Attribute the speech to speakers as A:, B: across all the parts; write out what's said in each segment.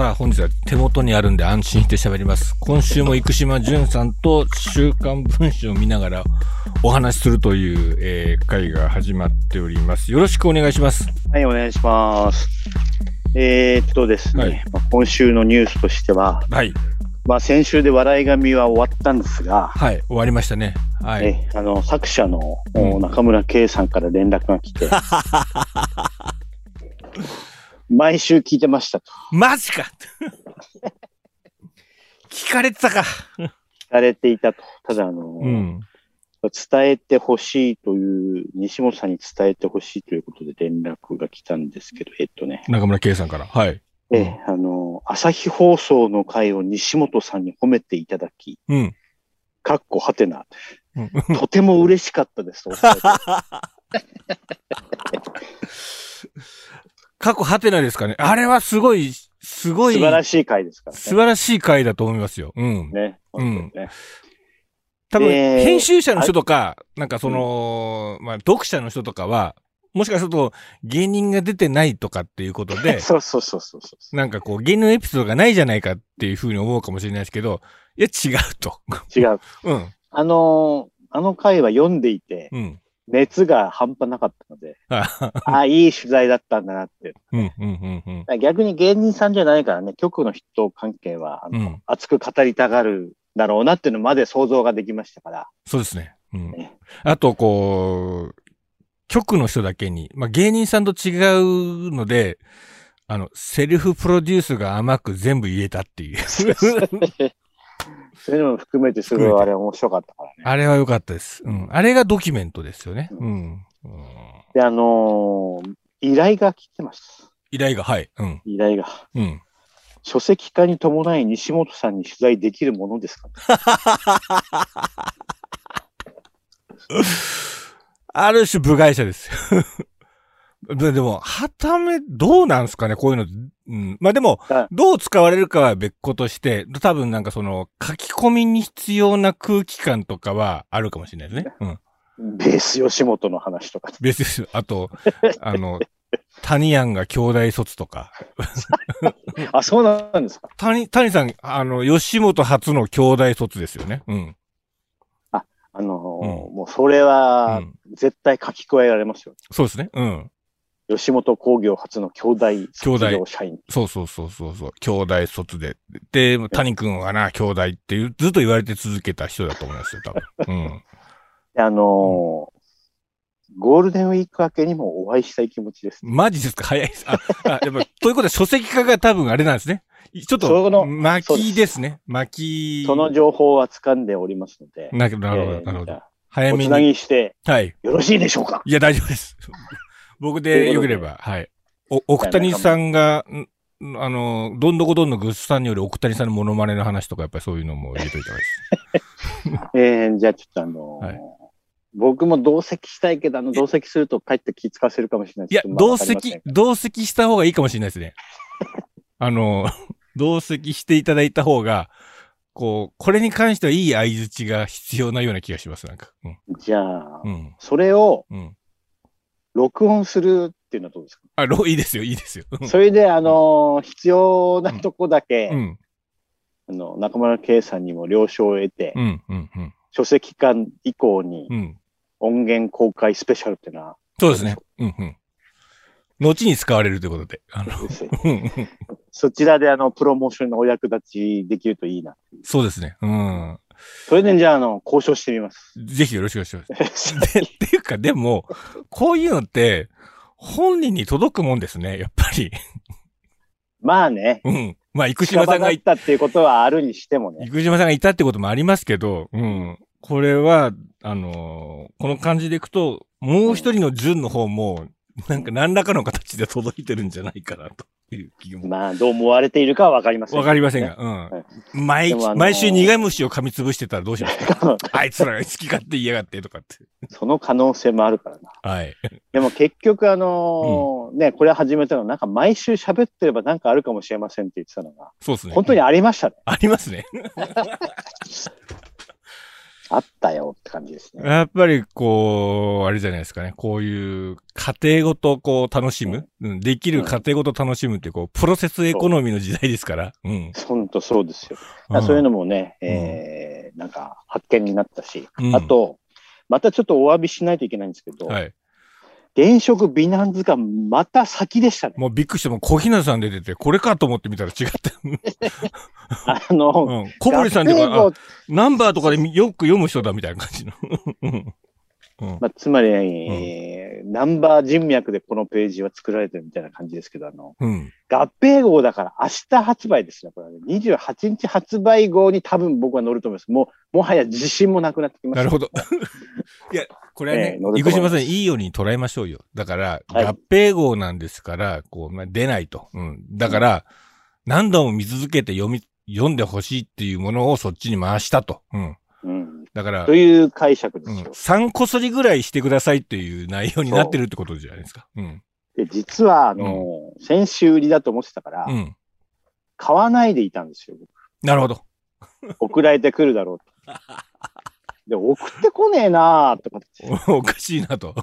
A: さあ、本日は手元にあるんで安心して喋ります。今週も生島淳さんと週刊文春を見ながらお話しするという、えー会が始まっております。よろしくお願いします。
B: はい、お願いします。えーっとですね、
A: はい
B: まあ、今週のニュースとしては、
A: はい。
B: まあ、先週で笑い神は終わったんですが、
A: はい。終わりましたね。はい。
B: えあの作者の、中村圭さんから連絡が来て、毎週聞いてましたと
A: マジか 聞かれてたか。
B: 聞かれていたと。ただ、あの、
A: うん。
B: 伝えてほしいという、西本さんに伝えてほしいということで連絡が来たんですけど、えっとね、
A: 中村圭さんから。はい。
B: ええあの、朝日放送の回を西本さんに褒めていただき、
A: うん。
B: かっこはてな。
A: うん
B: とても嬉しかったです。
A: 過去ハテナですかね。あれはすごい、すごい、
B: 素晴らしい回ですから
A: 素晴らしい回だと思いますよ。うん。
B: ね。ね。
A: うん多分、
B: で
A: 編集者の人とか、なんかその、まあ、読者の人とかは、もしかすると芸人が出てないとかっていうことで、
B: そうそうそうそうそう。
A: なんかこう芸人のエピソードがないじゃないかっていうふうに思うかもしれないですけど、いや違うと。
B: 違う。
A: うん。
B: あのーあの回は読んでいて、
A: うん。
B: 熱が半端なかったので、
A: あ
B: ああ、いい取材だったんだなって。
A: うん、うん、うん、うん。
B: 逆に芸人さんじゃないからね、局の人関係は、あの
A: うん
B: 熱く語りたがるだろうなっていうのまで想像ができましたから。
A: そうですね。うん
B: ね。
A: あと、こう、局の人だけに、まあ、芸人さんと違うので、あの、セルフプロデュースが甘く全部言えたっていう。
B: そういうのも含めてすごいあれ面白かったからね。
A: あれは良かったです。うん。あれがドキュメントですよね。うん。うん
B: で、あのー依頼が来てます。
A: 依頼が、はい。うん。
B: 依頼が。
A: うん。
B: 書籍化に伴い西本さんに取材できるものですか
A: ある種部外者です。ででも、はため、どうなんすかね、こういうの。うん。まあでも
B: は、
A: どう使われるかは別個として、多分なんかその、書き込みに必要な空気感とかはあるかもしれないですね。うん。
B: ベース吉本の話とか。
A: 別です。あと、あの、谷庵が兄弟卒とか。
B: あ、そうなんですか。
A: 谷、谷さん、あの、吉本初の兄弟卒ですよね。うん。
B: あのー
A: う
B: もうそれ
A: う
B: は
A: ん。
B: 絶対書き加えられますよ。
A: そうですね。うん。
B: 吉本工業初の兄弟卒業社員。
A: そうそうそうそうそう。兄弟卒で。で、谷くんはな、兄弟っていう、ずっと言われて続けた人だと思いますよ、多分。うん。
B: であのーゴールデンウィーク明けにもお会いしたい気持ちです。
A: マジですか？早いです。あ、あやっぱ、ということで書籍化が多分あれなんですね。ちょっと、巻きですね。巻き。
B: その情報は掴んでおりますので。
A: なるほど、なるほど、
B: えー
A: なるほど。
B: じゃあおつな
A: 早めに。
B: ぎして
A: はい。
B: よろしいでしょうか？
A: いや、大丈夫です。僕でよければ、はい。お、奥谷さんが、んあの、どんどこどんのグッズさんにより奥谷さんのモノマネの話とか、やっぱりそういうのも入れといた方がいいです。
B: えー、じゃあちょっとあのー
A: はい
B: 僕も同席したいけど、あの、同席すると帰って気使わせるかもしれない
A: いや、同席、同席した方がいいかもしれないですね。あの、同席していただいた方が、こう、これに関してはいい相づちが必要なような気がします、なんか。うん。
B: じゃあ、
A: うん。
B: それを
A: うん。
B: 録音するっていうのはどうですか？
A: あ、ろ いいですよ、いいですよ。
B: それで、あのー必要なとこだけ、
A: うん。
B: あの、中村圭さんにも了承を得て、
A: うん、うん、うん。
B: 書籍化以降に
A: うん。
B: 音源公開スペシャルっていうのは、
A: そうですね。う？ん、うん。後に使われるということで。あの、
B: そちらであの、プロモーションのお役立ちできるといいな。
A: そうですね。うん。
B: それでじゃあ、あの、交渉してみます。
A: ぜひよろしくお願いします。でっていうか、でも、こういうのって、本人に届くもんですね、やっぱり。
B: まあね、
A: うん。まあ、生島さんがい、
B: たっていうことはあるにしてもね。
A: 生島さんがいたってこともありますけど、うん。これは、あのーこの感じでいくと、もう一人の純の方も、なんか何らかの形で届いてるんじゃないかな、という気も。
B: まあ、どう思われているかはわかりません。
A: わかりませんが、
B: は
A: うん。毎
B: でもあのー
A: 毎週苦虫を噛みつぶしてたらどうしますか？あいつらが好き勝手言いやがってとかって。
B: その可能性もあるからな。
A: はい。
B: でも結局あのーね、これ始めたのなんか毎週喋ってればなんかあるかもしれませんって言ってたのが、
A: そうですね。
B: 本当にありましたね。
A: ありますね。
B: あったよって感じですね。
A: やっぱり、こう、あれじゃないですかね。こういう家庭ごとこう楽しむ、うん、できる家庭ごと楽しむって、こう、プロセスエコノミーの時代ですから。うん。
B: 本当そうですよ。
A: うん
B: そういうのもね、えー、なんか発見になったし、
A: うん
B: あと、またちょっとお詫びしないといけないんですけど、
A: はい。
B: 現職美男図鑑また先でしたね。
A: もうびっくりして、もう小日向さん出てて、これかと思ってみたら違った。
B: あの、
A: うん。小堀さんっていうか、ナンバーとかでよく読む人だみたいな感じの。
B: まあ、つまり、えーナンバー人脈でこのページは作られてるみたいな感じですけど、あの、
A: うん。
B: 合併号だから明日発売ですね。これはね、28日発売号に多分僕は乗ると思います。もう、もはや自信もなくなってきました。
A: なるほど。いや、これはね
B: ええ乗、ると思います
A: 生島さん、いいように捉えましょうよ。だから、
B: はい
A: 合併号なんですから、こう、まあ、出ないと。うん。だから、何度も見続けて読み、読んでほしいっていうものをそっちに回したと。うん。
B: うん。
A: だから
B: と、いう解釈で
A: うん、
B: すよ。
A: 3こそりぐらいしてくださいっていう内容になってるってことじゃないですか。うん。
B: で、実は、あの、先週売りだと思ってたから、
A: うん。
B: 買わないでいたんですよ。
A: なるほど。
B: 送られてくるだろうと。で、送ってこねえなーとかって。
A: おかしいなと。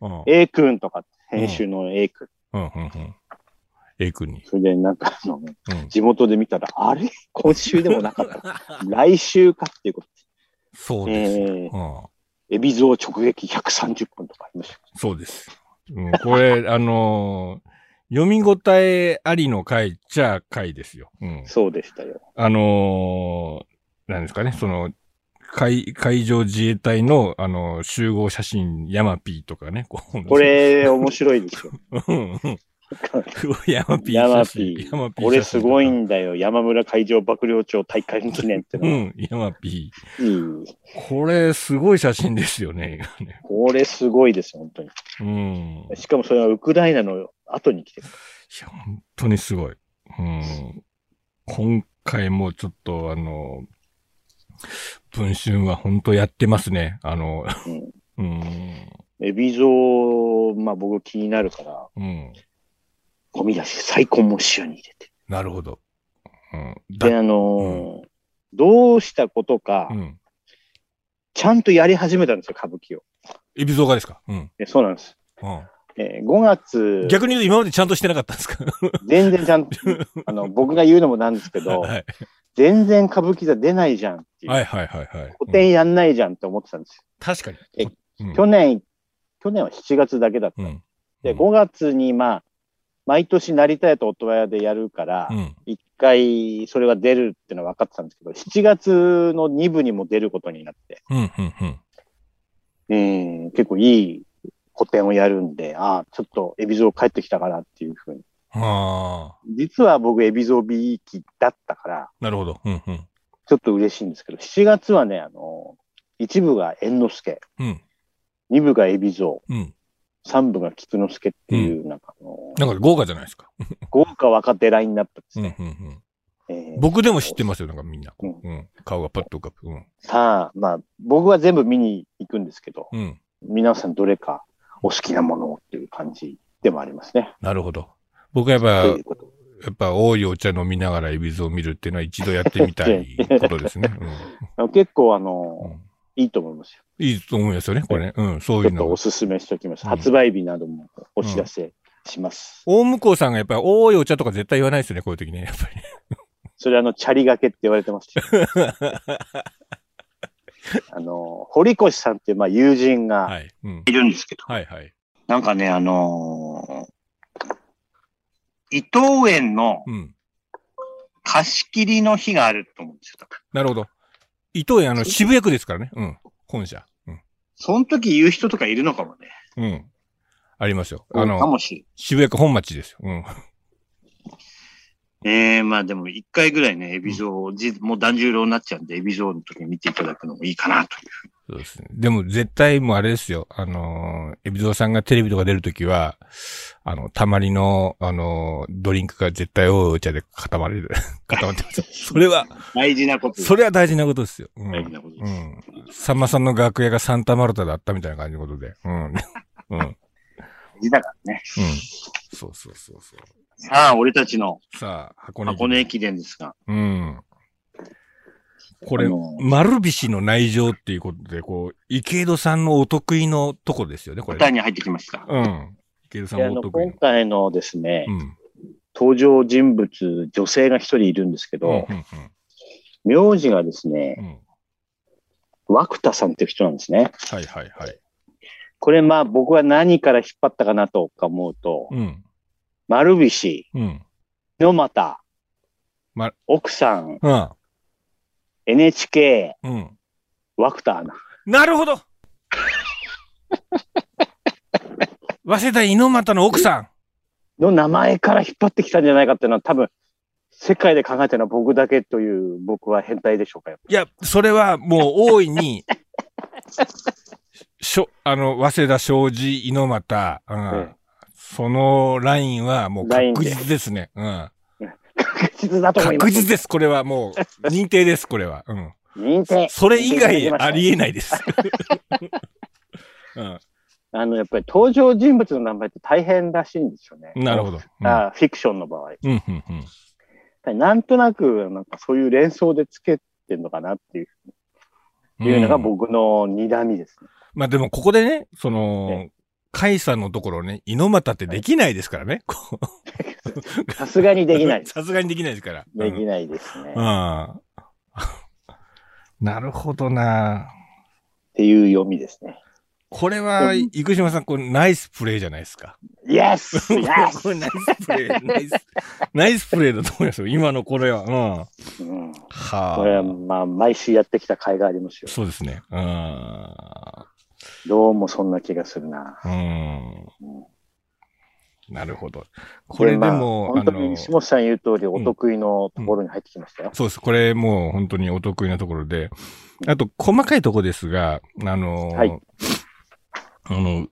A: うん。うん。
B: A 君とか編集の A 君。
A: うん。うん。A 君に。
B: それで、なんか、あの、
A: うん。
B: 地元で見たら、あれ？今週でもなかった。来週かっていうこと
A: そうですよ。
B: えー
A: うん。
B: で。エビゾー直撃130分とかありました。
A: そうです。うん、これ、あのー読み応えありの回っちゃ回ですよ。うん。
B: そうでしたよ。
A: あのーなんですかね、その、海、海上自衛隊の、あのー集合写真、ヤマピーとかね、こう
B: こ、れ、面白いですよ。
A: うんうんヤマピー
B: ヤマ。ピー。
A: ヤマピー
B: これすごいんだよ。山村海上幕僚長退官記念ってのは。
A: ん、ヤマピ
B: いい
A: ー。これ、すごい写真ですよね。
B: これすごいですよ、本当に。
A: うん。い
B: しかもそれはウクライナの後に来てる。
A: や、本当にすごい。うん。今回もちょっと、あの、文春は本当やってますね。あの、うん。
B: エビゾー、まあ僕気になるから、
A: うん。
B: ゴミ出し、再婚も視野に入れて。
A: なるほど。うん。
B: で、あのーどうしたことか、
A: うん。
B: ちゃんとやり始めたんですよ、歌舞伎を。
A: エビゾーがですか？うん。
B: でそうなんです。
A: うん。
B: えー5月、
A: 逆に言うと今までちゃんとしてなかったんですか？
B: 全然ちゃんと、あの、僕が言うのもなんですけど、
A: はい。
B: 全然歌舞伎座出ないじゃんっていう。
A: はいはいはいはい。
B: 古典やんないじゃんって思ってたんですよ。
A: 確かに。
B: え
A: うん、
B: 去年、去年は7月だけだった。
A: うん。
B: で、
A: うん
B: 5月にまあ、毎年成田屋と音羽屋でやるから
A: う、ん。
B: 一、回それが出るっていうのは分かってたんですけど、7月の2部にも出ることになって、
A: うん。うん。うん。
B: うん、結構いい古典をやるんで、ああ、ちょっとエビゾー帰ってきたかなっていうふうに。
A: ああ、
B: 実は僕エビゾー B 期だったから、
A: なるほど。うん。うん。
B: ちょっと嬉しいんですけど、7月はね、あの、一部が猿之助、
A: うん。
B: 二部がエビゾ
A: うん。
B: ー、三部が菊之助っていう、なんかあの、
A: なんか豪華じゃないですか。
B: 豪華若手ラインナップです
A: うん。
B: ね。
A: うん。うん。
B: えー
A: 僕でも知ってますよ、なんかみんな。
B: うん
A: うん。顔がパッと浮かぶ。うん。
B: さあ、まあ、僕は全部見に行くんですけど、
A: うん。
B: 皆さんどれかお好きなものをっていう感じでもありますね。
A: なるほど。僕はやっぱやっぱ多いお茶飲みながらエビゾを見るっていうのは一度やってみたいことですね。
B: 結構あ
A: うん。
B: の、
A: うん
B: いいと思いますよ。
A: いいと思いますよね、これね。うん、そういうの
B: ちょっとお。すすめしておきます。
A: うん
B: 発売日などもお知らせします。
A: 大向こうさんがやっぱり多いお茶とか絶対言わないですよね、こういう時ね。やっぱりね。
B: それあの、チャリがけって言われてますよ。あの、堀越さんっていうまあ友人が
A: はい。
B: るんですけど、
A: はいはい。
B: なんかね、あのー伊藤園の
A: うん。
B: 貸し切りの日があると思うんですよ。
A: なるほど。伊藤園、あの、渋谷区ですからね。うん。本社。うん。
B: その時言う人とかいるのかもね。
A: うん。ありますよ。あ
B: か
A: の、
B: もし
A: 渋谷区本町ですよ。うん。
B: ええまあでも一回ぐらいね、エビゾー、じもう團十郎になっちゃうんで、エビゾーの時に見ていただくのもいいかなというふうに。
A: そうですね。でも絶対もうあれですよ。あのー、エビゾーさんがテレビとか出るときは、あの、たまりの、あのー、ドリンクが絶対多いお茶で固まれる。固まってます。それは、
B: 大事なことです。
A: それは大事なことですよ。うん。
B: 大事なことです。
A: うん。さんまさんの楽屋がサンタマルタだったみたいな感じのことで。うん。うん。うん。
B: 大事だからね。
A: そうそうそうそう。
B: さあ、俺たちの
A: さあ、箱根。
B: 箱根駅伝ですが、
A: うん。これ
B: あの、
A: 丸菱の内情っていうことで、こう、池井戸さんのお得意のとこですよね、これ。
B: 答えに入ってきました。
A: うん。池井戸さん
B: であの
A: のお得意の。
B: 今回のですね、
A: うん。
B: 登場人物、女性が一人いるんですけど、
A: うん
B: 名字がです
A: うん
B: ね、
A: うん。
B: 枠田さんっていう人なんですね。
A: はいはいはい。
B: これまあ僕は何から引っ張ったかなとか思うと、
A: うん。
B: 丸菱、
A: うん。
B: 野又、
A: ま
B: 奥さん、
A: うん。
B: NHK、
A: うん。
B: 枠田アナ。
A: なるほど 早稲田猪俣の奥さ
B: の名前から引っ張ってきたんじゃないかっていうのは多分、世界で考えてるのは僕だけという僕は変態でしょうか。
A: いや、それはもう大いに、しょ、あの、早稲田庄司猪俣、うん
B: ええ
A: そのラインはもう確実ですね。うん。
B: 確実だと思います。
A: 確実です。これはもう、認定です、これは。うん。
B: 認定。
A: それ以外ありえないです。うん。
B: あの、やっぱり登場人物の名前って大変らしいんですよね。
A: なるほど。うん
B: あフィクションの場合。
A: うん、うん、うん。
B: なんとなく、なんかそういう連想でつけてるのかなっていう、いうのが僕の睨みですね。
A: まあでもここでね、その
B: え、
A: カイさんのところね、猪俣ってできないですからね。
B: さすがにできない。
A: さすがにできないですから。
B: できないですね。
A: うん。なるほどな。
B: ていう読みですね。
A: これは、
B: うん
A: 生島さん、これナイスプレイじゃないですか。
B: イエスイエ
A: これナイスプレイ、ナイス、ナイスプレイだと思いますよ。今のこれは。うん。
B: ス、うん、
A: はあ。
B: これはまあ、毎週やってきた甲斐がありますよ。
A: そうですね。うん。
B: どうもそんな気がするな。
A: うん。
B: うん
A: なるほど。これで
B: まあ
A: も、
B: 本当に西本さん言う通り、お得意のところに入ってきましたよ。
A: そうです。これもう本当にお得意なところで。あと、細かいところですが、あのー
B: はい
A: あの、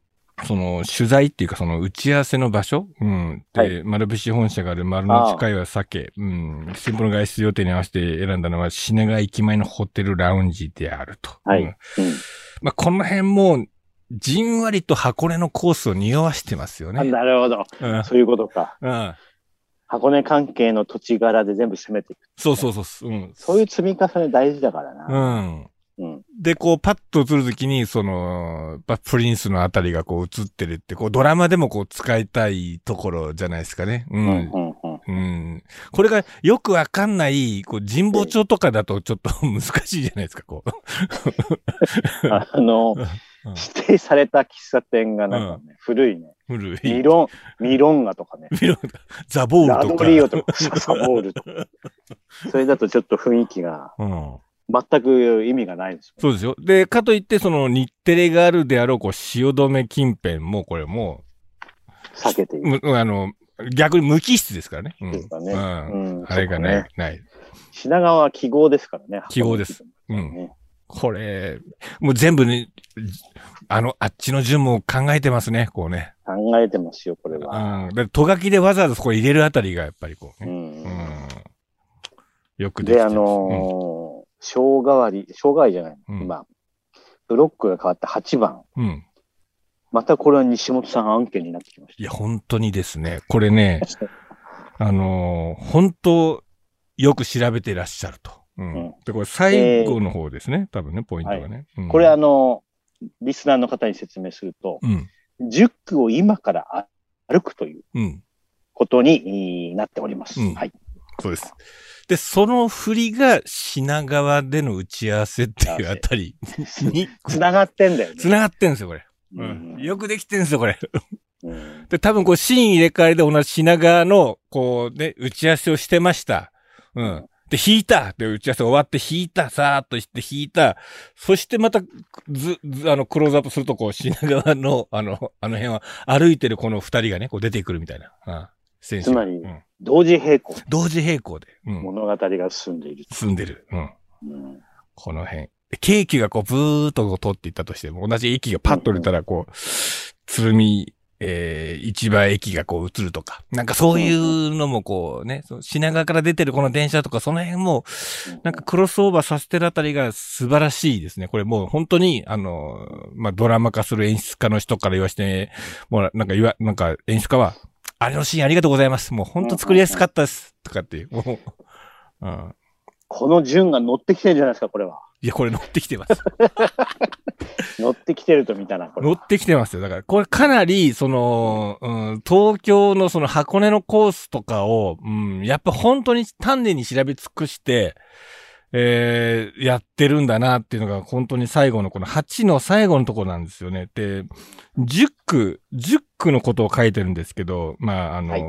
A: その、取材っていうか、その、打ち合わせの場所？うん。で、
B: はい
A: 丸菱本社がある丸の近いは避け、うん。新婦の外出予定に合わせて選んだのは、品川駅前のホテルラウンジであると。
B: はい
A: うん
B: うん
A: まあ、この辺も、じんわりと箱根のコースを匂わしてますよ
B: あ
A: ね。
B: なるほど。
A: うん。
B: そういうことか。
A: うん。
B: 箱根関係の土地柄で全部攻めていく。
A: そうそうそう。うん。
B: そういう積み重ね大事だからな。
A: うん。
B: うん。
A: で、こう、パッと映るときに、その、バプリンスのあたりがこう映ってるって、こう、ドラマでもこう使いたいところじゃないですかね。う。
B: うんん、うん、うん。
A: うん。これがよくわかんない、こう、神保町とかだとちょっと 難しいじゃないですか、こう。
B: あの、
A: うん
B: 指定された喫茶店がなんかね、古いね。
A: 古い。
B: ミロン、ミロンガとかね。
A: ミ ロザボー
B: ラ
A: ルとか。
B: ドリオとか、サボールとか。それだとちょっと雰囲気が
A: うん。
B: 全く意味がないです
A: そうですよ。で、かといって、その日テレがあるであろう、こう、汐留近辺も、これも
B: 避けてい
A: あの、逆に無機質ですからね。うん。
B: ですかね。
A: うん。
B: うん
A: あれがない、
B: そうね
A: ない。
B: 品川は記号ですからね。
A: 記号です。うん。
B: ね
A: これ、もう全部ね、あの、あっちの順も考えてますね、こうね。
B: 考えてますよ、これは。
A: うん。で、とがきでわざわざそこ入れるあたりがやっぱりこうね。
B: うん
A: うん。よくできて
B: で、
A: ます。
B: あのー、小代わり、小代わりじゃない。
A: うん
B: 今、ブロックが変わった8番。
A: うん。うん。
B: またこれは西本さん案件になってきまし
A: いや、本当にですね、これね、あのー本当、よく調べてらっしゃると。うん。
B: うん
A: で、これ最後の方ですね、多分ね、ポイントがね。うん
B: た。これあの、リスナーの方に説明すると、
A: うん。
B: 10区を今から歩くという
A: うん。
B: ことになっております。
A: うん
B: はい。
A: そうです。で、その振りが品川での打ち合わせっていうあたりに、
B: つながってんだよね。
A: 繋がってんですよ、これ。
B: う
A: うんん。よくできてんですよ、これ。
B: うん
A: で、多分こう、シーン入れ替えで同じ品川の、こうね、打ち合わせをしてました。うん。で、弾いたで、打ち合わせ終わって弾いたさーっとして弾いた。そしてまた、ず、ず、あの、クローズアップすると、こう、品川の、あの、あの辺は、歩いてるこの二人がね、こう出てくるみたいな。うん。選手
B: つまり
A: うん。
B: 同時並行、
A: 同時並行で、うん。
B: 物語が進んでいる。
A: 進んでる。うん。
B: うん
A: この辺。でケーキがこう、ブーっとこう通っていったとしても、同じ駅がパッと出たら、こう、鶴見、えー、市場駅がこう映るとか。なんかそういうのもこうね、その品川から出てるこの電車とか、その辺も、なんかクロスオーバーさせてるあたりが素晴らしいですね。これもう本当に、あの、まあ、ドラマ化する演出家の人から言わして、もうなんか言わ、なんか演出家は、あれのシーンありがとうございます。もう本当作りやすかったです。とかっていう、もう、うん。
B: この順が乗ってきてるじゃないですか、これは。
A: いや、これ乗ってきてます。
B: 乗ってきてると見たな、これは。
A: 乗ってきてますよ。だから、これかなり、その、うん、東京のその箱根のコースとかを、うん、やっぱ本当に丹念に調べ尽くして、えー、やってるんだなっていうのが本当に最後のこの8の最後のところなんですよね。で、10区、10区のことを書いてるんですけど、まあ、あの、
B: はい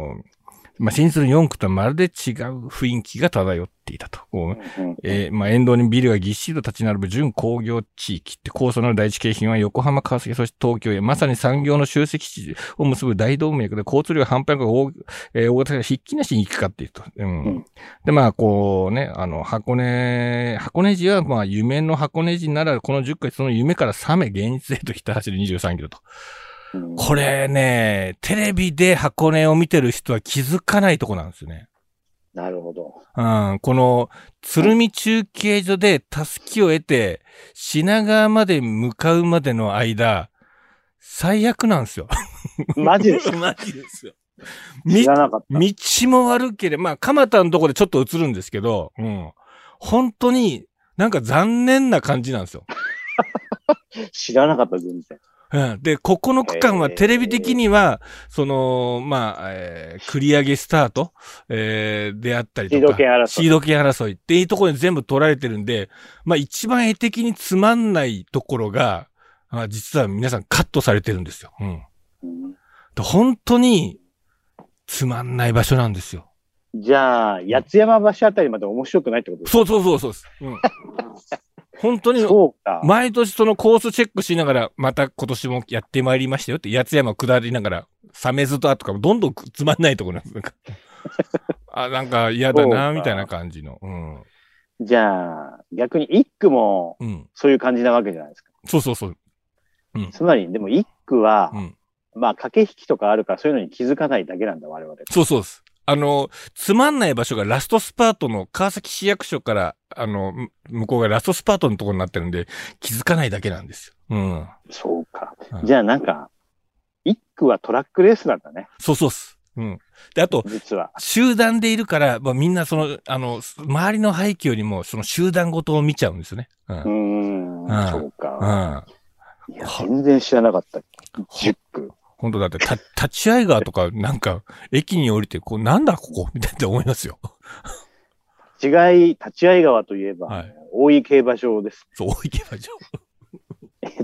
A: まあ、新数4区とはまるで違う雰囲気が漂っていたと。こう
B: うん
A: えーまあ、沿道にビルがぎっしりと立ち並ぶ準工業地域って、高層の第一京浜は横浜、川崎、そして東京へ、まさに産業の集積地を結ぶ大動脈で、交通量半端なく大、えー大型がひっきなしに行きかっていうと。うん。
B: うん
A: で、まあ、こうね、あの、箱根、箱根路は、まあ、夢の箱根路なら、この10回その夢から覚め、現実へとひた走る23キロと。
B: うん
A: これね、テレビで箱根を見てる人は気づかないとこなんですよね。
B: なるほど。
A: うん、この、鶴見中継所でたすきを得て、品川まで向かうまでの間、最悪なんですよ。
B: マジです。
A: マジですよ。
B: 知らなかった。
A: 道も悪ければ、まあ、蒲田のとこでちょっと映るんですけど、うん。本当になんか残念な感じなんですよ。
B: 知らなかった、全然。
A: うん。で、ここの区間はテレビ的には、その、まあ、えー繰り上げスタート、えーであったりとか。
B: シード権争い
A: シード権争いっていうところに全部取られてるんで、まあ一番絵的につまんないところが、あ実は皆さんカットされてるんですよ。うん。
B: うん
A: で本当につまんない場所なんですよ。
B: じゃあ、八ツ山橋あたりまで面白くないってことです
A: そうそうそうそうです。うん。本当に。毎年そのコースチェックしながら、また今年もやってまいりましたよって、八ツ山下りながら、サメズとあとかもどんどんつまんないところなんです。なんかあ、なんか嫌だな、みたいな感じの。うん。
B: じゃあ、逆に一区も
A: うん。
B: そういう感じなわけじゃないですか。
A: そうそうそう。
B: つまり、でも一区は、
A: うん。
B: まあ、駆け引きとかあるからそういうのに気づかないだけなんだ、我々。
A: そうそうです。あの、つまんない場所がラストスパートの川崎市役所から、あの、む向こうがラストスパートのところになってるんで、気づかないだけなんですよ。うん。
B: そうか
A: う。ん
B: じゃあ、なんか、一区はトラックレースなんだね、
A: そうそうっす。うん。で、あと、
B: 実は。
A: 集団でいるから、まあ、みんなその、あの、周りの背景よりも、その集団ごとを見ちゃうんですよね。う。
B: ん、
A: うん
B: そうか。
A: うん。
B: いや、全然知らなかった。10区。
A: 本当だって、た、立ち会い川とか、なんか、駅に降りて、こう、なんだここ？みたいな思いますよ。
B: 違い、立ち会い川といえば、
A: はい
B: 大井競馬場です。
A: そう、行けばじ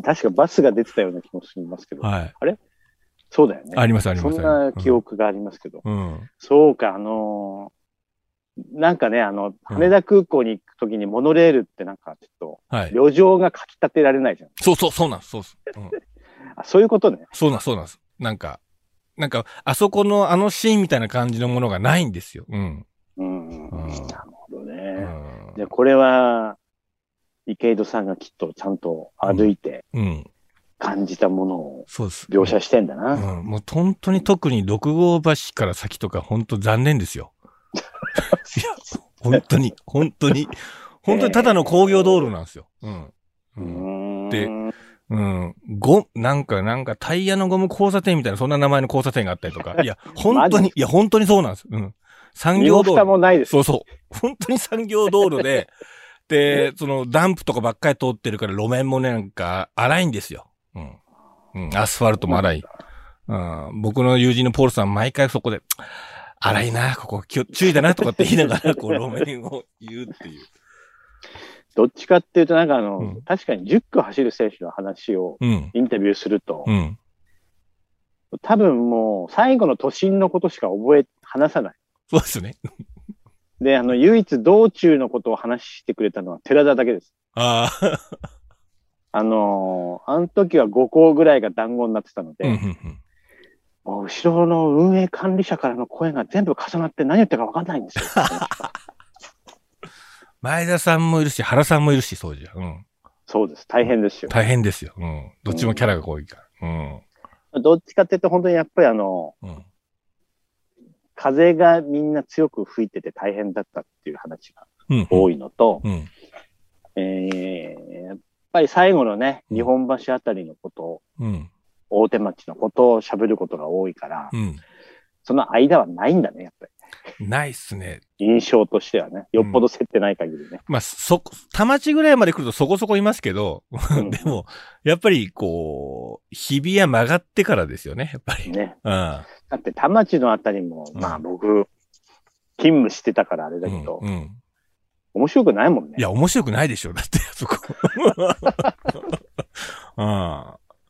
B: 確かバスが出てたような気もしますけど。
A: はい。
B: そうだよね。
A: あります、あります。
B: そんな記憶がありますけど。
A: うん。
B: そうか、あのーなんかね、あの、羽田空港に行くときにモノレールってなんかちょっ
A: はい。
B: と、旅情がかき立てられないじゃん。
A: そうそう、そうなんです、そうです。うん。
B: あそういうことね。
A: そうなんです、そうなんです。なんか、なんか、あそこのあのシーンみたいな感じのものがないんですよ。うん。
B: うん。
A: うん
B: なるほど
A: う
B: ね。
A: ん。
B: で、これは、池井戸さんがきっとちゃんと歩いて
A: うん。
B: 感じたものを
A: そうです。
B: 描写してんだな。
A: うん。もう本当に特に六号橋から先とか本当残念ですよ。いや、本当に、本当に、本当にただの工業道路なんですよ。うん。
B: う
A: ん。でうん。ご、なんか、なんかタイヤのゴム交差点みたいな、そんな名前の交差点があったりとか。いや、本当に、いや、本当にそうなんです。うん。産業道路。
B: もないです。
A: そうそう。本当に産業道路で、で、そのダンプとかばっかり通ってるから路面もね、なんか荒いんですよ。うん。うん。アスファルトも荒い。うん。僕の友人のポールさん毎回そこで、荒いな、ここ、注意だなとかって言いながら、こう、路面を言うっていう。
B: どっちかっていうと、なんかあの、
A: うん
B: 確かに10区走る選手の話を
A: うん。
B: インタビューすると、
A: うん。
B: 多分もう最後の都心のことしか覚え、話さない。
A: そうですよね。
B: で、あの、唯一道中のことを話してくれたのは寺田だけです。
A: ああ。
B: あのーあの時は5校ぐらいが団子になってたので、
A: うん、うん、うん。
B: もう後ろの運営管理者からの声が全部重なって何言ってるか分かんないんですよ。
A: 前田さんもいるし、原さんもいるし、そうじゃ。うん。
B: そうです。大変ですよ。
A: 大変ですよ。うん。どっちもキャラが多いから。うん。
B: どっちかっていうと本当にやっぱりあの、
A: うん。
B: 風がみんな強く吹いてて大変だったっていう話が
A: うん。
B: 多いのと、
A: うん。
B: えーやっぱり最後のね、
A: うん
B: 日本橋あたりのことを、
A: うん。
B: 大手町のことを喋ることが多いから、
A: うん。
B: その間はないんだね、やっぱり。
A: ないっすね。
B: 印象としてはね。よっぽど競ってない限りね。
A: まあ、そ、田町ぐらいまで来るとそこそこいますけど、
B: うん
A: でも、やっぱりこう、日比谷曲がってからですよね、やっぱり。
B: ね。
A: うん。
B: だって田町のあたりも、
A: うん
B: まあ僕、勤務してたからあれだけど、
A: うんうん
B: 面白くないもんね。
A: いや、面白くないでしょ、だって、そこ。うん。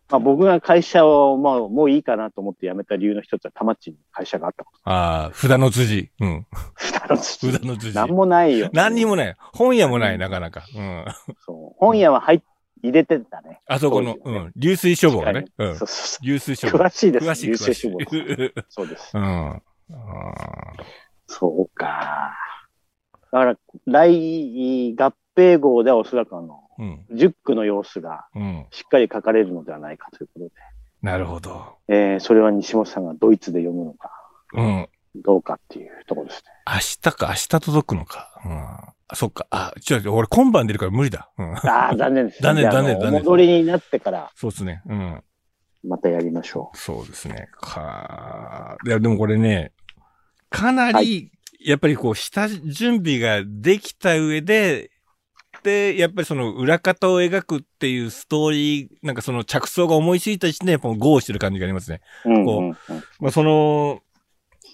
B: まあ僕が会社を、まあもういいかなと思って辞めた理由の一つは田町に会社があったこ
A: ああ、札の辻。うん。
B: と。札の土
A: 札の辻。
B: なんもないよ。
A: 何にもない。本屋もない、なかなか。うん。
B: そう。本屋は入っ入れてたね。
A: あそこの、
B: ね
A: うん。流水処方がね。うん
B: そう。そうそ
A: 流水処
B: う。
A: 方。
B: 詳しいです。
A: 詳しい、
B: 優
A: 詳しい。
B: 秀志望
A: うん。
B: そうです。
A: あ
B: そうか。だから、来合併号ではおそらくあの。10区の様子が
A: うん。
B: しっかり書かれるのではないかということで、
A: なるほど。
B: えー、それは西本さんがドイツで読むのか、
A: うん。
B: どうかっていうところですね。
A: 明日か、明日届くのか。うん。あそっか。あ、ちょっと、俺今晩出るから無理だ。うん。
B: ああ、残念です。
A: 残念残念残念
B: お戻りになってから、
A: そうですね。うん。
B: またやりましょ
A: そうですね。かいや、でもこれね、かなり、
B: は
A: やっぱりこう、下準備ができた上で、で、やっぱりその裏方を描くっていうストーリー、なんかその着想が思いついた時点で、やっぱゴーしてる感じがありますね。こうまあ、その、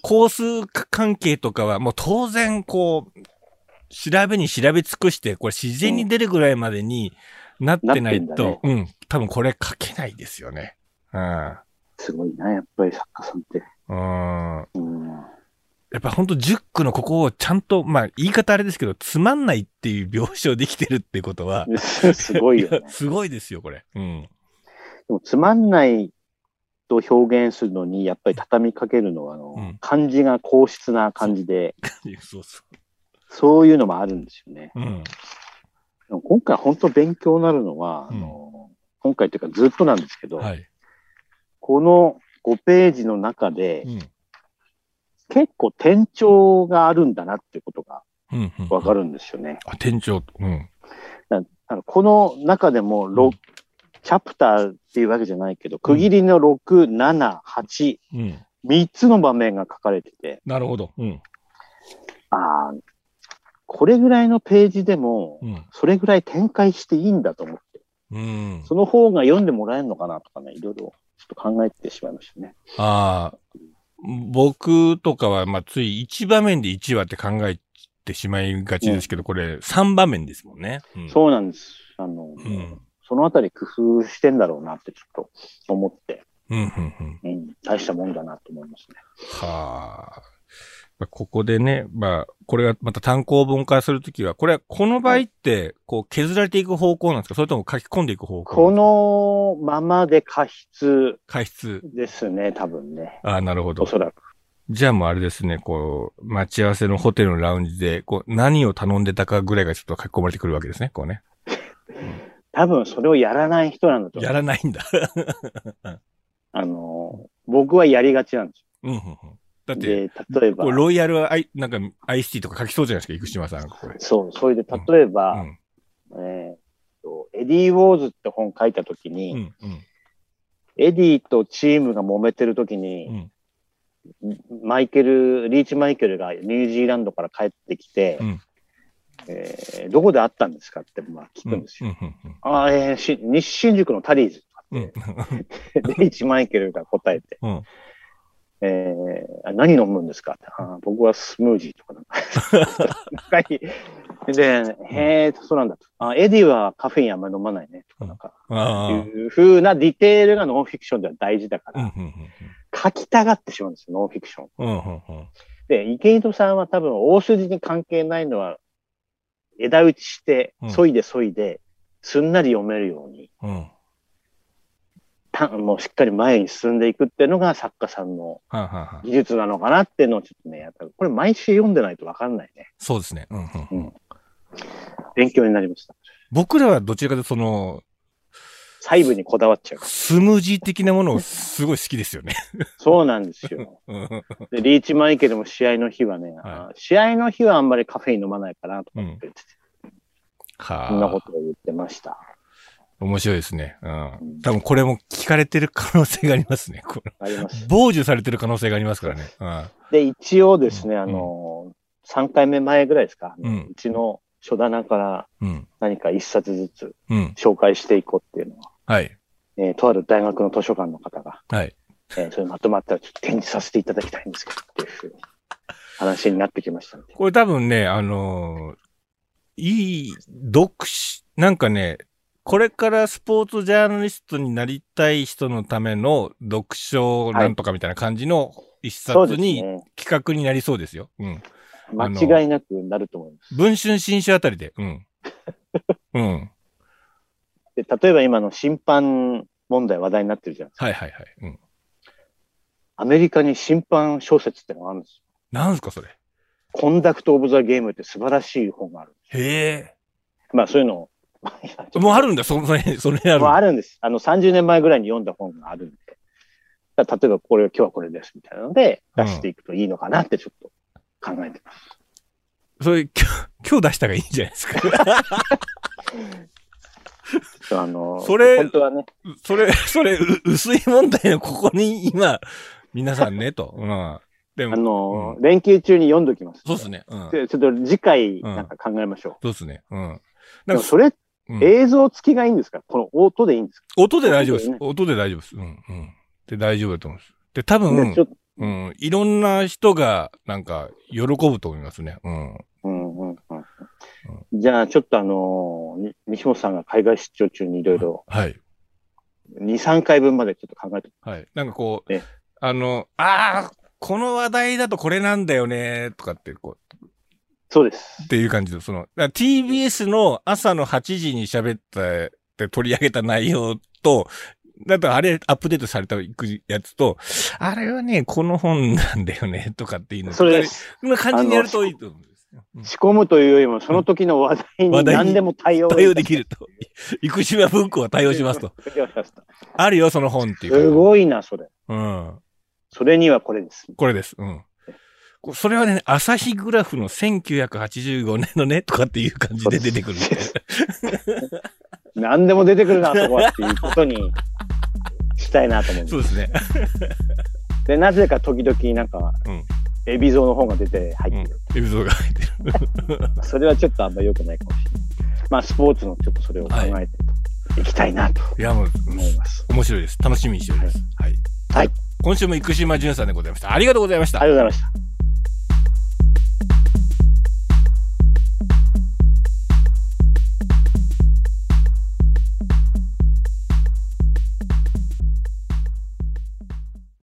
A: コース関係とかは、もう当然、こう、調べに調べ尽くして、これ自然に出るぐらいまでになってないと、
B: なってんだね
A: うん、多分これ書けないですよね。うん。
B: すごいな、やっぱり作家さんって。
A: うん。
B: うん。
A: やっぱほんと10区のここをちゃんと、まあ言い方あれですけど、つまんないっていう描写できてるってことは、
B: すごいよね
A: や。すごいですよ、これ。うん。
B: でもつまんないと表現するのに、やっぱり畳みかけるのは、あの、
A: うん
B: 漢字が硬質な感じで、
A: そうそ
B: そういうのもあるんですよね。
A: う。うん。
B: でも今回本当勉強になるのは、
A: うん
B: あの、今回というかずっとなんですけど、
A: はい。
B: この5ページの中で
A: うん。
B: 結構転調があるんだなっていうことが。わかるんですよね。
A: あ、店長。うん。
B: だあのこの中でも
A: うん
B: 6、チャプターっていうわけじゃないけど、区切りの6、7、8、
A: うん。
B: 3つの場面が書かれてて、
A: なるほど。うん。
B: ああ、これぐらいのページでも、
A: うん。
B: それぐらい展開していいんだと思って、
A: うん。
B: その方が読んでもらえるのかなとかね、いろいろちょっと考えてしまいましたね。
A: ああ、僕とかは、まあ、つい1場面で1話って考えてしまいがちですけど、これ3場面ですもんね。うん。
B: そうなんです。あの、
A: うん。
B: そのあたり工夫してんだろうなってちょっと思って、
A: うん。うん。うん。
B: うん、大したもんだなと思いますね。
A: はあ。まあここでね、まあ、これはまた単行本化するときは、これはこの場合って、こう削られていく方向なんですか？それとも書き込んでいく方向
B: このままで過失
A: 過失。
B: ですね、多分ね。
A: ああ、なるほど
B: お。そらく。
A: じゃあもうあれですね、こう、待ち合わせのホテルのラウンジで、こう、何を頼んでたかぐらいがちょっと書き込まれてくるわけですね、こうね。
B: 多分それをやらない人なんだと思う。
A: やらないんだ。
B: あの、僕はやりがちなんです
A: うんうんうん。だっ
B: よ。
A: て、
B: で、例えば
A: ロイヤルアイ、なんか、アイスティーとか書きそうじゃないですか、生島さん、これ。
B: そう、それで例えば、
A: うん。
B: えーとエディ・ウォーズって本書いたときに、
A: うん。うん。
B: エディとチームが揉めてるとき
A: う
B: に、
A: ん。
B: マイケル、リーチ・マイケルがニュージーランドから帰ってきて、
A: うん
B: えーどこで会ったんですかってまあ聞
A: うん。
B: くんですよ。
A: うん。
B: あーえーし西新宿のタリーズとか
A: うん。
B: って、リーチ・マイケルが答えて、
A: うん。
B: えーあ何飲むんですか？って、あー僕はスムージーとかなんか。で、へえ、そうなんだと。あエディはカフェインあんまり飲まないねとか、なんか。いう風なディテールがノンフィクションでは大事だから、
A: ん。
B: 書きたがってしまうんですよ、ノンフィクション。
A: うん。うん。うん。
B: で、池井戸さんは多分大筋に関係ないのは、枝打ちして
A: うん、
B: 削いで削いで、すんなり読めるように、
A: うん。
B: た もうしっかり前に進んでいくっていうのが作家さんの技術なのかなっていうのをちょっとね、やっぱりこれ毎週読んでないとわかんないね。
A: そうですね。うん。うん。うん。
B: 勉強になりました。
A: 僕らはどちらかというと、その、
B: 細部にこだわっちゃう。
A: スムージー的なものをすごい好きですよね。
B: そうなんですよ。
A: うん。
B: で、リーチマイケルも試合の日はね、
A: は
B: あ試合の日はあんまりカフェイン飲まないかなとかって言ってて、
A: はあ。
B: そんなことを言ってました。
A: 面白いですね。うん。多分これも聞かれてる可能性がありますね。これ
B: あります。
A: 傍受されてる可能性がありますからね。うん。
B: で、一応ですね、
A: うん
B: あの、3回目前ぐらいですか、
A: うん
B: うちの書棚から
A: うん。
B: 何か一冊ずつ
A: うん。
B: 紹介していこうっていうのは、
A: はい。
B: えーとある大学の図書館の方が、
A: はい。
B: えーそれまとまったらちょっと展示させていただきたいんですけど、っていうふうに話になってきました。
A: これ多分ね、あのーいい、読書、なんかね、これからスポーツジャーナリストになりたい人のための読書なんとかみたいな感じの一冊に
B: ね。
A: 企画になりそうですよ。うん。あの
B: 間違いなくなると思います。
A: 文春新書あたりで。うん。うん。
B: で例えば今の審判問題話題になってるじゃないですか。
A: はいはいはい。うん。
B: アメリカに審判小説ってのがあるんですよ。
A: なんすかそれ。
B: コンダクト・オブ・ザ・ゲームって素晴らしい本があるんですよ。
A: へ
B: まあそういうのを
A: え。もうあるんだ、その、それ、それある。
B: もうあるんです。あの30年前ぐらいに読んだ本があるんで。例えばこれ、今日はこれですみたいなので出していくといいのかなってちょっと考えてます。
A: それ、今日、今日出したらいいんじゃないですか？
B: あの、
A: それ
B: 本当はね、
A: それ、それ、う薄い問題のここに今、皆さんね、と。うん。で
B: あ
A: も、
B: の、連休中に読んどきます。
A: そうですね。うん。
B: でちょっと次回なんか考えましょ
A: そうですね。うん。
B: う。
A: なんか、
B: それ、
A: うん
B: 映像付きがいいんですか？この音でいいんですか？
A: 音で大丈夫です音で大丈夫です。うん。うん。で、大丈夫だと思います。で、多
B: で
A: 分うん。いろんな人が、なんか、喜ぶと思いますね。うん。
B: うんうんうんじゃあ、ちょっとあのに西本さんが海外出張中にいろいろ、
A: はい。
B: 2、3回分までちょっと考えて、
A: はい。なんかこう
B: え、
A: あの、ああ、この話題だとこれなんだよね、とかって、こう、
B: そうです。
A: っていう感じで、その、TBS の朝の8時に喋った、で取り上げた内容と、だとあれアップデートされたやつと、あれはね、この本なんだよね、とかっていうの。
B: それです。
A: そんな感じにやるといいと思う
B: 仕込むというよりも、その時の話題に何でも対応
A: 対応できると。生島文庫は対応しますと。。
B: 対応しますと
A: あるよ、その本っていう
B: すごいな、それ。
A: うん。
B: それにはこれです。
A: これです。うん。こそれはね、朝日グラフの1985年のね、とかっていう感じで出てくるんで。
B: 何でも出てくるな、そこはっていうことにしたいなと思う
A: そうですね。
B: で、なぜか時々なんか、
A: うん
B: エビゾウの本が出て入
A: うん
B: ってる。。
A: エピソードが入ってる。
B: それはちょっとあんま良くないかもしれない。まあ、スポーツのちょっとそれを考えていきたいなと
A: いや、もう、
B: 思います。
A: 面白いです。楽しみにしております。はい。
B: はい。
A: 今週も生島淳さんでございました。ありがとうございました
B: あり。がとうございました。